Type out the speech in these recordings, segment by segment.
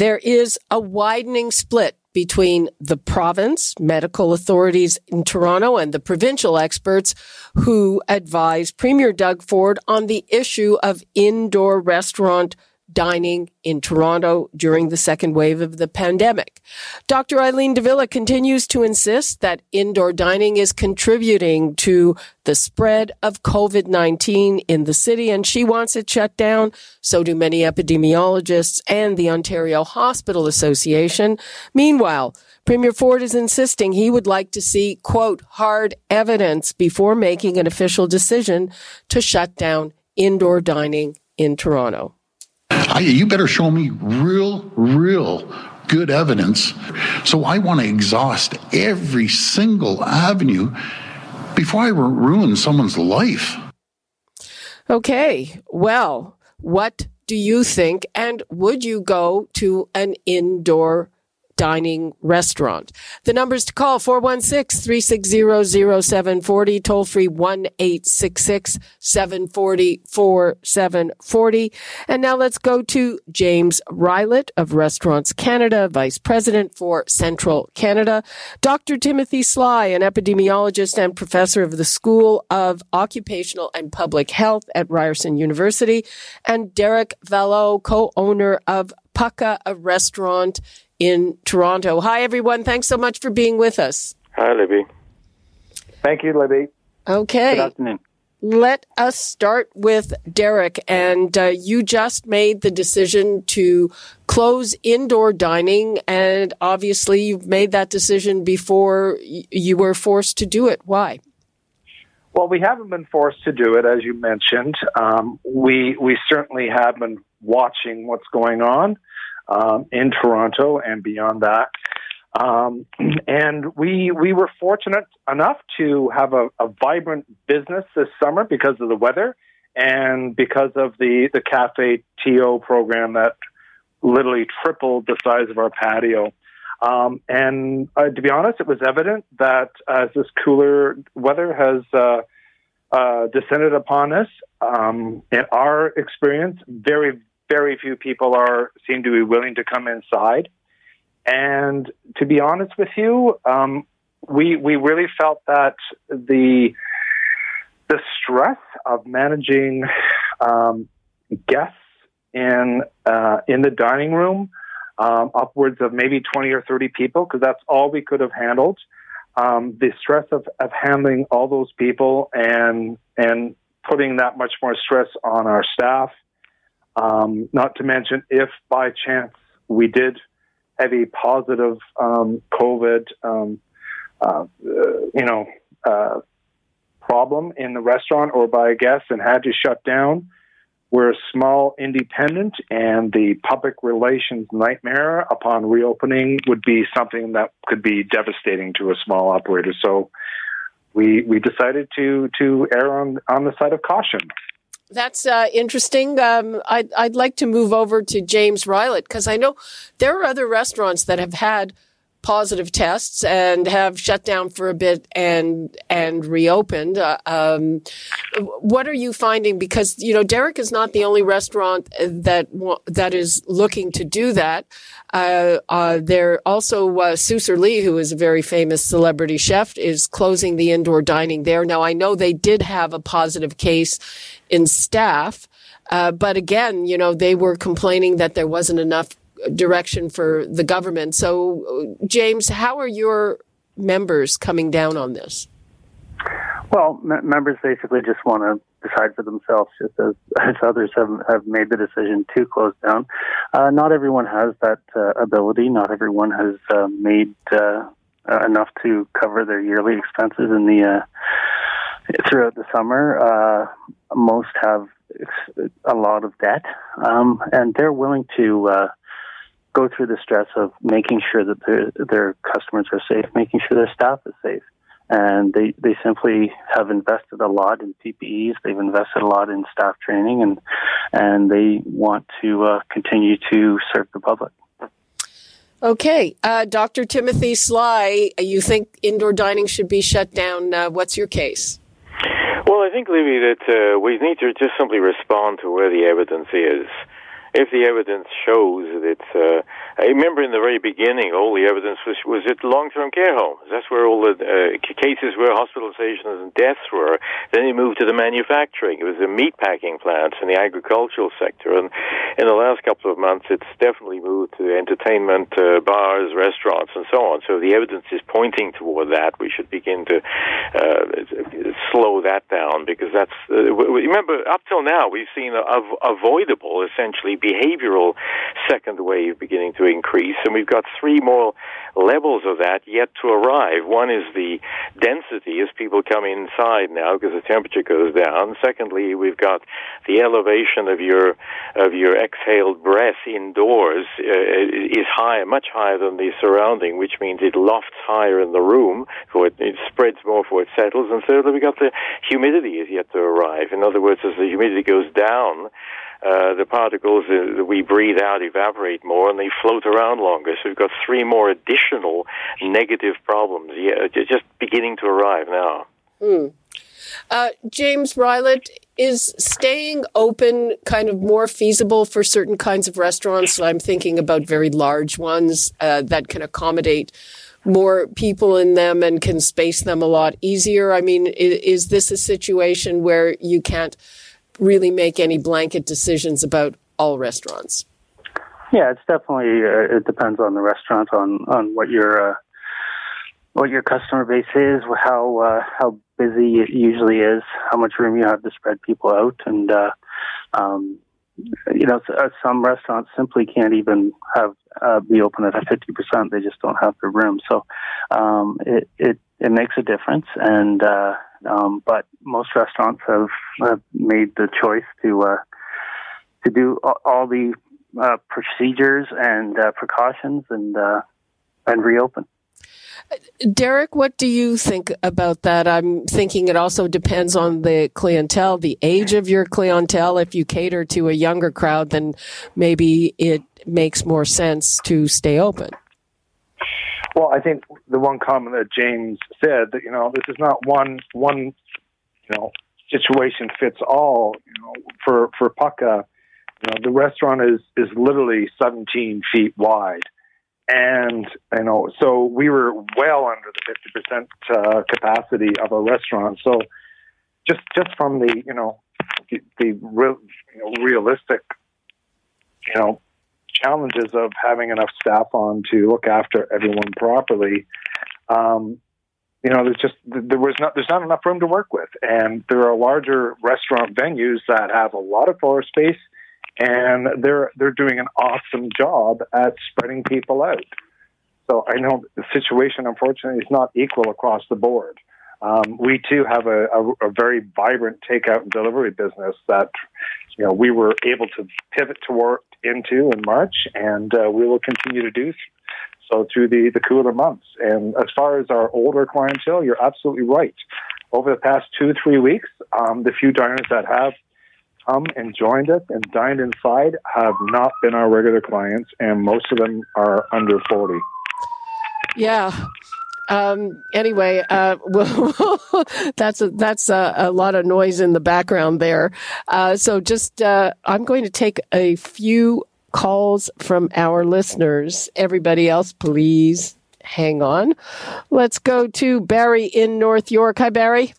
There is a widening split between the province, medical authorities in Toronto, and the provincial experts who advise Premier Doug Ford on the issue of indoor restaurant dining in Toronto during the second wave of the pandemic. Dr. Eileen de Villa continues to insist that indoor dining is contributing to the spread of COVID-19 in the city and she wants it shut down. So do many epidemiologists and the Ontario Hospital Association. Meanwhile, Premier Ford is insisting he would like to see, quote, hard evidence before making an official decision to shut down indoor dining in Toronto. I, you better show me real, real good evidence. So I want to exhaust every single avenue before I ruin someone's life. Okay, well, what do you think? And would you go to an indoor dining restaurant. The numbers to call 416-360-0740, toll free 1-866-740-4740. And now let's go to James Rylett of Restaurants Canada, Vice President for Central Canada, Dr. Timothy Sly, an epidemiologist and professor of the School of Occupational and Public Health at Ryerson University, and Derek Valleau, co-owner of Pukka, a restaurant in Toronto. Hi, everyone. Thanks so much for being with us. Hi, Libby. Thank you, Libby. Okay. Good afternoon. Let us start with Derek. And uh, you just made the decision to close indoor dining. And obviously, you've made that decision before y- you were forced to do it. Why? Well, we haven't been forced to do it, as you mentioned. Um, we we certainly have been watching what's going on um, in Toronto and beyond that. Um, and we we were fortunate enough to have a, a, vibrant business this summer because of the weather and because of the the cafe to program that literally tripled the size of our patio. Um, and uh, to be honest, it was evident that as this cooler weather has uh, uh, descended upon us, um, in our experience, very very few people are seem to be willing to come inside. And to be honest with you, um, we we really felt that the the stress of managing um, guests in uh, in the dining room, um, upwards of maybe twenty or thirty people, because that's all we could have handled. Um, the stress of, of handling all those people and and putting that much more stress on our staff um, not to mention, if by chance we did have a positive um, COVID, um, uh, you know, uh, problem in the restaurant or by a guest and had to shut down, we're a small independent, and the public relations nightmare upon reopening would be something that could be devastating to a small operator. So we we decided to to err on on the side of caution. That's uh, interesting. Um, I'd, I'd like to move over to James Rylett because I know there are other restaurants that have had positive tests and have shut down for a bit and and reopened. Uh, um, what are you finding? Because you know, Derek is not the only restaurant that that is looking to do that. Uh, uh, there also uh, Susur Lee, who is a very famous celebrity chef, is closing the indoor dining there. Now, I know they did have a positive case in staff. Uh, but again, you know, they were complaining that there wasn't enough direction for the government. So, James, how are your members coming down on this? Well, m- members basically just want to decide for themselves, just as, as others have, have made the decision to close down. Uh, not everyone has that uh, ability. Not everyone has uh, made uh, enough to cover their yearly expenses in the uh, throughout the summer. Uh, most have a lot of debt, um, and they're willing to go through the stress of making sure that their their customers are safe, making sure their staff is safe. And they, they simply have invested a lot in PPEs. They've invested a lot in staff training, and and they want to uh, continue to serve the public. Okay, uh, Dr. Timothy Sly, you think indoor dining should be shut down? Uh, what's your case? Well, I think, Libby, that uh, we need to just simply respond to where the evidence is if the evidence shows that it's, uh, I remember in the very beginning, all the evidence was, was at long-term care homes. That's where all the uh, cases where hospitalizations and deaths were. Then they moved to the manufacturing. It was the meat packing plants and the agricultural sector. And in the last couple of months, it's definitely moved to entertainment, uh, bars, restaurants, and so on. So the evidence is pointing toward that. We should begin to uh, slow that down because that's, uh, remember, up till now, we've seen av- avoidable, essentially, behavioral second wave beginning to increase, and we've got three more levels of that yet to arrive. One is the density as people come inside now because the temperature goes down. Secondly, we've got the elevation of your of your exhaled breath indoors uh, is higher, much higher than the surrounding, which means it lofts higher in the room, for it, it spreads more before it settles. And thirdly, we've got the humidity is yet to arrive. In other words, as the humidity goes down, uh, the particles that we breathe out evaporate more and they float around longer. So we've got three more additional negative problems. Yeah, just beginning to arrive now. Hmm. Uh, James Rylett, is staying open kind of more feasible for certain kinds of restaurants? I'm thinking about very large ones uh, that can accommodate more people in them and can space them a lot easier. I mean, is, is this a situation where you can't really make any blanket decisions about all restaurants. Yeah, it's definitely uh, it depends on the restaurant on on what your uh, what your customer base is, how uh, how busy it usually is, how much room you have to spread people out, and uh, um, you know uh, some restaurants simply can't even have uh, be open at fifty percent. They just don't have the room, so um, it it it makes a difference, and uh, um, but most restaurants have, have made the choice to uh, to do all, the uh, procedures and uh, precautions and uh, and reopen. Derek, what do you think about that? I'm thinking it also depends on the clientele, the age of your clientele. If you cater to a younger crowd, then maybe it makes more sense to stay open. Well, I think the one comment that James said that you know this is not one one you know situation fits all. You know, for for Pukka, you know the restaurant is is literally 17 feet wide, and you know so we were well under the 50 percent uh, capacity of a restaurant. So just just from the you know the, the real, you know, realistic you know challenges of having enough staff on to look after everyone properly. Um, you know, there's just there was not there's not enough room to work with, and there are larger restaurant venues that have a lot of floor space, and they're they're doing an awesome job at spreading people out. So I know the situation, unfortunately, is not equal across the board. Um, we too have a, a, a, very vibrant takeout and delivery business that you know we were able to pivot toward into in March, and uh, we will continue to do so through the, the cooler months. And as far as our older clientele, you're absolutely right. Over the past two, three weeks, um, the few diners that have come and joined us and dined inside have not been our regular clients, and most of them are under 40. Yeah. Um, anyway, uh, well, that's a, that's a, a, lot of noise in the background there. Uh, so just uh, I'm going to take a few calls from our listeners. Everybody else, please hang on. Let's go to Barry in North York. Hi, Barry.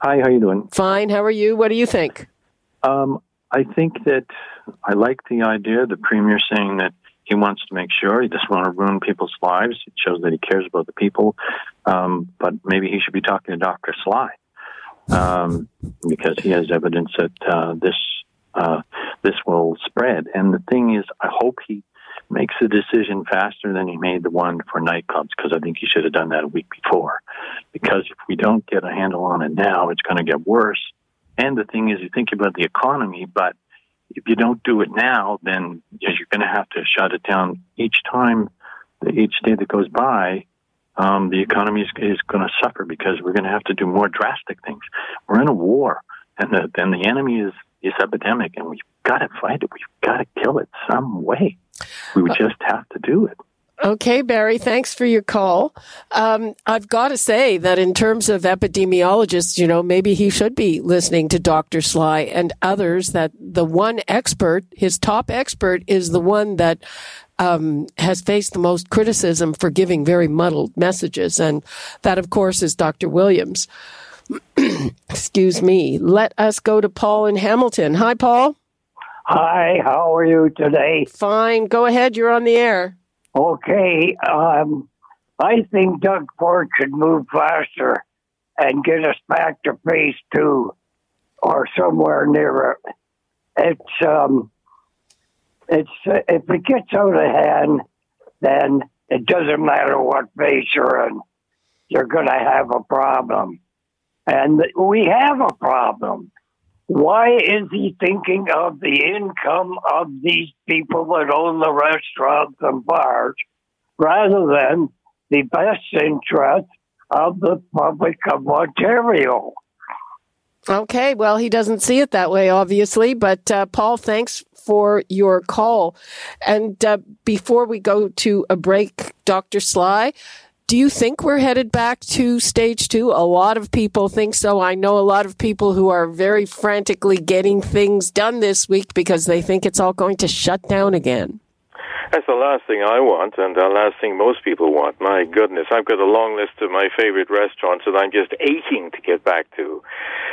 Hi. How you doing? Fine. How are you? What do you think? Um, I think that I like the idea. The premier saying that he wants to make sure. He doesn't want to ruin people's lives. It shows that he cares about the people. Um, but maybe he should be talking to Dr. Sly um, because he has evidence that uh, this uh, this will spread. And the thing is, I hope he makes a decision faster than he made the one for nightclubs because I think he should have done that a week before. Because if we don't get a handle on it now, it's going to get worse. And the thing is, you think about the economy, but if you don't do it now, then you're going to have to shut it down each time, each day that goes by. Um, the economy is, is going to suffer because we're going to have to do more drastic things. We're in a war, and the, then the enemy is is epidemic, and we've got to fight it. We've got to kill it some way. We just have to do it. Okay, Barry, thanks for your call. Um, I've got to say that in terms of epidemiologists, you know, maybe he should be listening to Dr. Sly and others that the one expert, his top expert is the one that um, has faced the most criticism for giving very muddled messages. And that, of course, is Dr. Williams. Excuse me. Let us go to Paul in Hamilton. Hi, Paul. Hi, how are you today? Fine. Go ahead. You're on the air. Okay. Um, I think Doug Ford should move faster and get us back to phase two or somewhere near it. It's um, it's uh, if it gets out of hand, then it doesn't matter what phase you're in, you're going to have a problem, and we have a problem. Why is he thinking of the income of these people that own the restaurants and bars rather than the best interest of the public of Ontario? Okay, well, he doesn't see it that way, obviously. But uh, Paul, thanks for your call. And uh, before we go to a break, Dr. Sly, do you think we're headed back to stage two? A lot of people think so. I know a lot of people who are very frantically getting things done this week because they think it's all going to shut down again. That's the last thing I want, and the last thing most people want. My goodness, I've got a long list of my favorite restaurants that I'm just aching to get back to.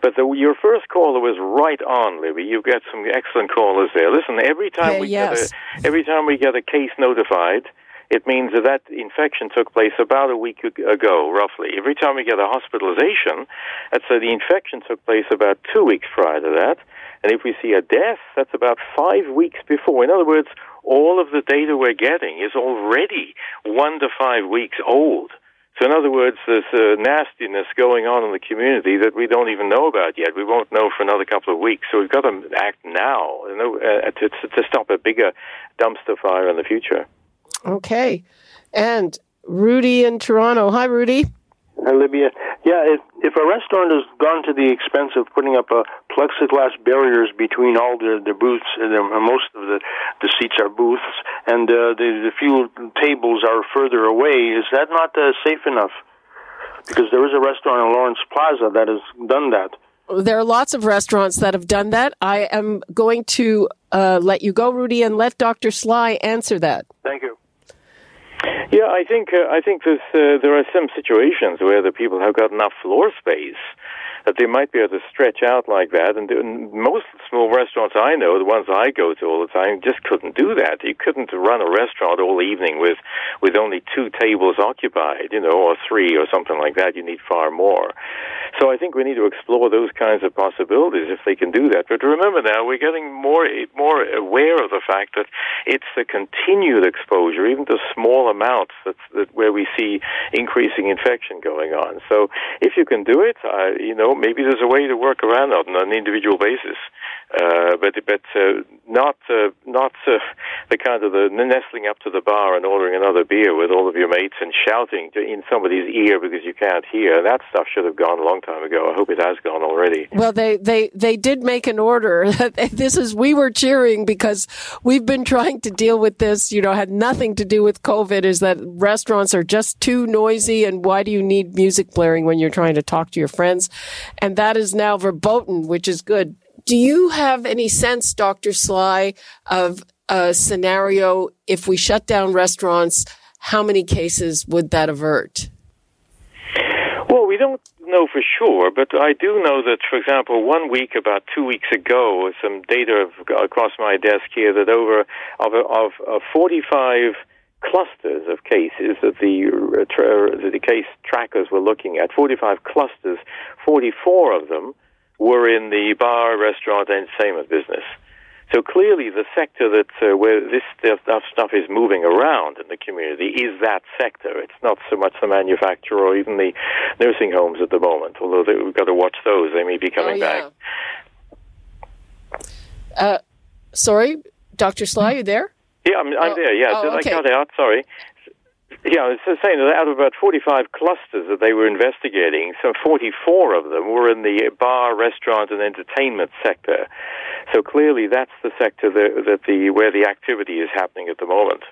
But the, your first caller was right on, Libby. You've got some excellent callers there. Listen, every time we yes. get a, every time we get a case notified, it means that that infection took place about a week ago, roughly. Every time we get a hospitalization, that's uh, the infection took place about two weeks prior to that. And if we see a death, that's about five weeks before. In other words, all of the data we're getting is already one to five weeks old. So, in other words, there's uh, nastiness going on in the community that we don't even know about yet. We won't know for another couple of weeks. So, we've got to act now uh, to stop a bigger dumpster fire in the future. Okay. And Rudy in Toronto. Hi, Rudy. Hi, Libya. Yeah, if, if a restaurant has gone to the expense of putting up a plexiglass barriers between all the, the booths, and the, most of the, the seats are booths, and uh, the, the few tables are further away, is that not uh, safe enough? Because there is a restaurant in Lawrence Plaza that has done that. There are lots of restaurants that have done that. I am going to uh, let you go, Rudy, and let Dr. Sly answer that. Thank you. Yeah, I think uh, I think there's, uh, there are some situations where the people have got enough floor space that they might be able to stretch out like that. And, most small restaurants I know, the ones I go to all the time, just couldn't do that. You couldn't run a restaurant all evening with with only two tables occupied, you know, or three or something like that. You need far more. So I think we need to explore those kinds of possibilities if they can do that. But remember now, we're getting more more aware of the fact that it's the continued exposure, even to small amounts, that's that where we see increasing infection going on. So if you can do it, uh, you know, maybe there's a way to work around that on an individual basis. Uh, but but uh, not uh, not uh, the kind of the nestling up to the bar and ordering another beer with all of your mates and shouting to, in somebody's ear because you can't hear. That stuff should have gone a long time ago. I hope it has gone already. Well, they, they, they did make an order. this is, we were cheering because we've been trying to deal with this, you know, had nothing to do with COVID is that restaurants are just too noisy. And why do you need music blaring when you're trying to talk to your friends? And that is now verboten, which is good. Do you have any sense, Dr. Sly, of a scenario if we shut down restaurants? How many cases would that avert? Well, we don't know for sure, but I do know that, for example, one week, about two weeks ago, some data across my desk here that over of, of, of 45 clusters of cases that the uh, the case trackers were looking at, 45 clusters, 44 of them were in the bar, restaurant, and entertainment business. So clearly, the sector that uh, where this stuff, stuff is moving around in the community is that sector. It's not so much the manufacturer or even the nursing homes at the moment. Although they, we've got to watch those; they may be coming oh, yeah. back. Uh, sorry, Dr. Sly, you there? Yeah, I'm, I'm Oh, there. Yeah, oh, did okay. I cut out? Sorry. Yeah, I was just saying that out of about 45 clusters that they were investigating, some 44 of them were in the bar, restaurant, and entertainment sector. So clearly, that's the sector that, that the where the activity is happening at the moment.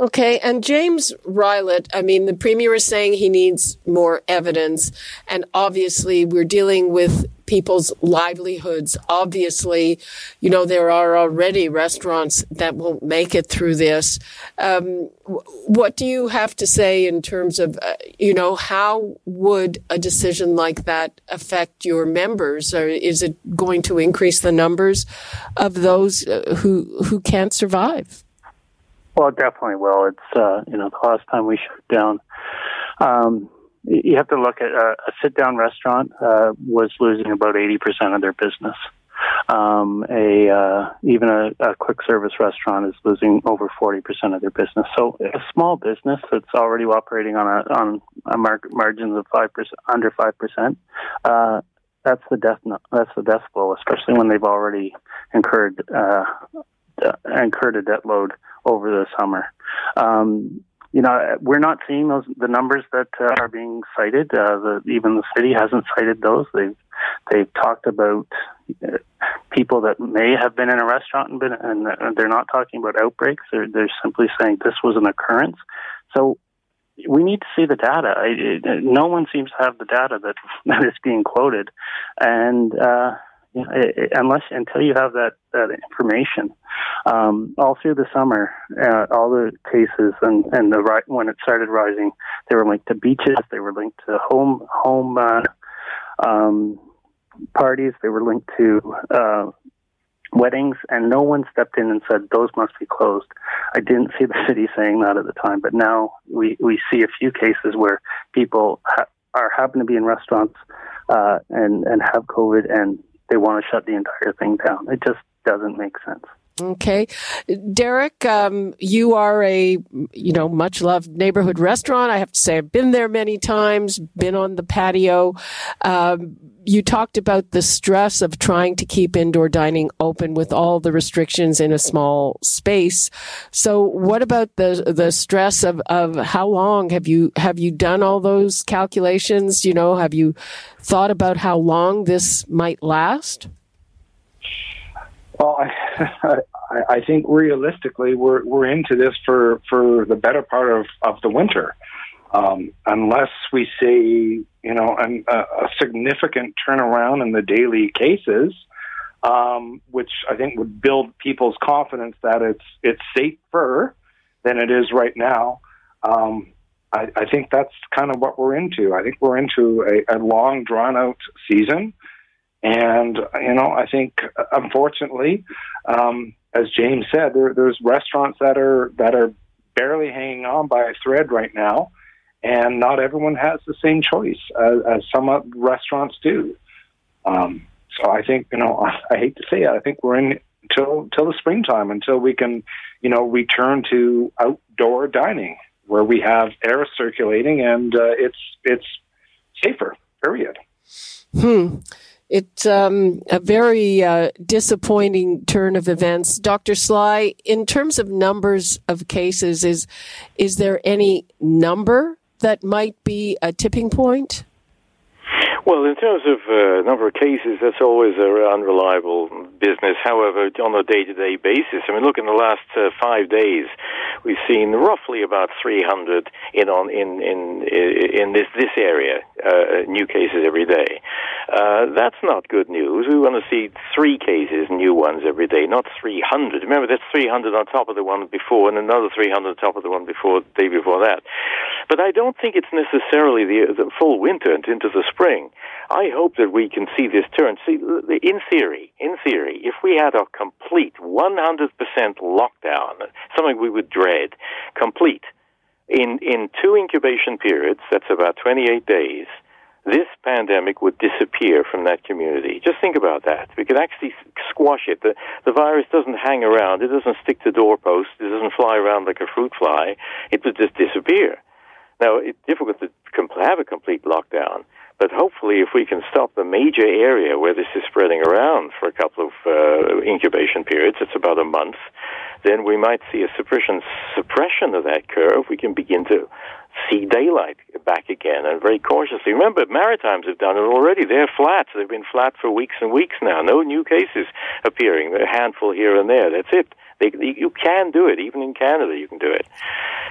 Okay, and James Rylett, I mean, the premier is saying he needs more evidence, and obviously we're dealing with people's livelihoods. Obviously, you know, there are already restaurants that won't make it through this. Um, what do you have to say in terms of, uh, you know, how would a decision like that affect your members? Or is it going to increase the numbers of those uh, who who can't survive? Well, it definitely will. It's uh, you know the last time we shut down, um, you have to look at uh, a sit-down restaurant uh, was losing about eighty percent of their business. Um, a uh, even a, a quick service restaurant is losing over forty percent of their business. So a small business that's already operating on a on a mar- margins of five percent under five percent. Uh, that's the death. That's the death blow, especially when they've already incurred uh, incurred a debt load over the summer. Um, you know, we're not seeing those the numbers that uh, are being cited. Uh, the, even the city hasn't cited those. They've they've talked about uh, people that may have been in a restaurant and been, and they're not talking about outbreaks. They're they're simply saying this was an occurrence. So we need to see the data. I, it, no one seems to have the data that that is being quoted, and uh, it, it- unless until you have that that information, um, all through the summer, uh, all the cases and and the ri- when it started rising, they were linked to beaches, they were linked to home home uh, um, parties, they were linked to uh, weddings, and no one stepped in and said those must be closed. I didn't see the city saying that at the time, but now we we see a few cases where people ha- are happen to be in restaurants uh, and and have COVID and they want to shut the entire thing down. It just doesn't make sense. Okay. Derek, um, you are a, you know, much loved neighborhood restaurant. I have to say, I've been there many times, been on the patio. Um, you talked about the stress of trying to keep indoor dining open with all the restrictions in a small space. So what about the, the stress of, of how long have you, have you done all those calculations? You know, have you thought about how long this might last? Well, I, I, think realistically, we're we're into this for for the better part of of the winter, um, unless we see you know an, a, a significant turnaround in the daily cases, um, which I think would build people's confidence that it's it's safer than it is right now. Um, I, I think that's kind of what we're into. I think we're into a, a long, drawn out season. And you know, I think uh, unfortunately, um, as James said, there, there's restaurants that are that are barely hanging on by a thread right now, and not everyone has the same choice as, as some uh, restaurants do. Um, so I think you know, I, I hate to say it, I think we're in until till the springtime until we can, you know, return to outdoor dining where we have air circulating and uh, it's it's safer. Period. Hmm. It's um, a very uh, disappointing turn of events. Dr. Sly, in terms of numbers of cases, is is there any number that might be a tipping point? Well, in terms of uh, number of cases, that's always an unreliable business. However, on a day-to-day basis, I mean, look in the last uh, five days, we've seen roughly about 300 in on in in in this this area uh, new cases every day. Uh, that's not good news. We want to see three cases, new ones every day, not 300. Remember, that's 300 on top of the one before, and another 300 on top of the one before, the day before that. But I don't think it's necessarily the, the full winter into the spring. I hope that we can see this turn. See, in theory, in theory, if we had a complete 100% lockdown, something we would dread, complete, in, in two incubation periods, that's about 28 days, this pandemic would disappear from that community. Just think about that. We could actually squash it. The, the virus doesn't hang around. It doesn't stick to doorposts. It doesn't fly around like a fruit fly. It would just disappear. Now, it's difficult to have a complete lockdown, but hopefully, if we can stop the major area where this is spreading around for a couple of uh, incubation periods, it's about a month, then we might see a suppression suppression of that curve. We can begin to see daylight back again and very cautiously. Remember, Maritimes have done it already. They're flat. They've been flat for weeks and weeks now. No new cases appearing. A handful here and there. That's it. They, you can do it. Even in Canada, you can do it.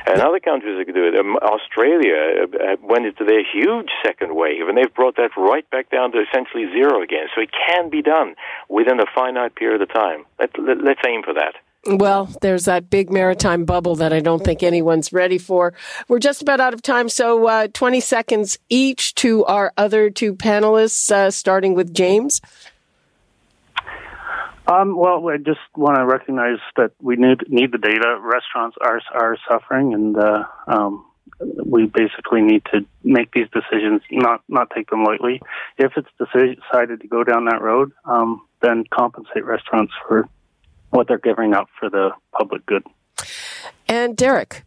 And other countries can do it. Um, Australia uh, uh, went into their huge second wave, and they've brought that right back down to essentially zero again. So it can be done within a finite period of time. Let, let, let's aim for that. Well, there's that big maritime bubble that I don't think anyone's ready for. We're just about out of time, so uh, 20 seconds each to our other two panelists, uh, starting with James. Um, well, I just want to recognize that we need need the data. Restaurants are are suffering, and uh, um, we basically need to make these decisions, not not take them lightly. If it's decided to go down that road, um, then compensate restaurants for what they're giving up for the public good. And Derek.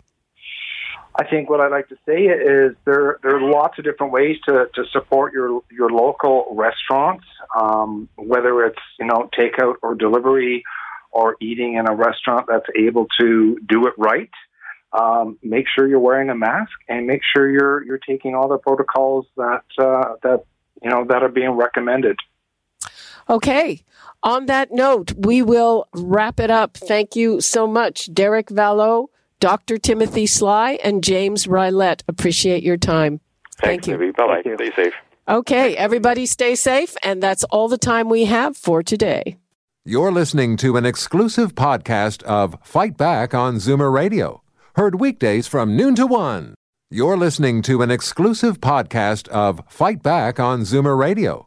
I think what I'd like to say is there there are lots of different ways to, to support your your local restaurants, um, whether it's you know takeout or delivery, or eating in a restaurant that's able to do it right. Um, make sure you're wearing a mask and make sure you're you're taking all the protocols that uh, that you know that are being recommended. Okay. On that note, we will wrap it up. Thank you so much, Derek Valleau, Dr. Timothy Sly, and James Rylett. Appreciate your time. Thanks, Thank you. Bye bye. Stay safe. Okay, everybody stay safe, and that's all the time we have for today. You're listening to an exclusive podcast of Fight Back on Zoomer Radio, heard weekdays from noon to one. You're listening to an exclusive podcast of Fight Back on Zoomer Radio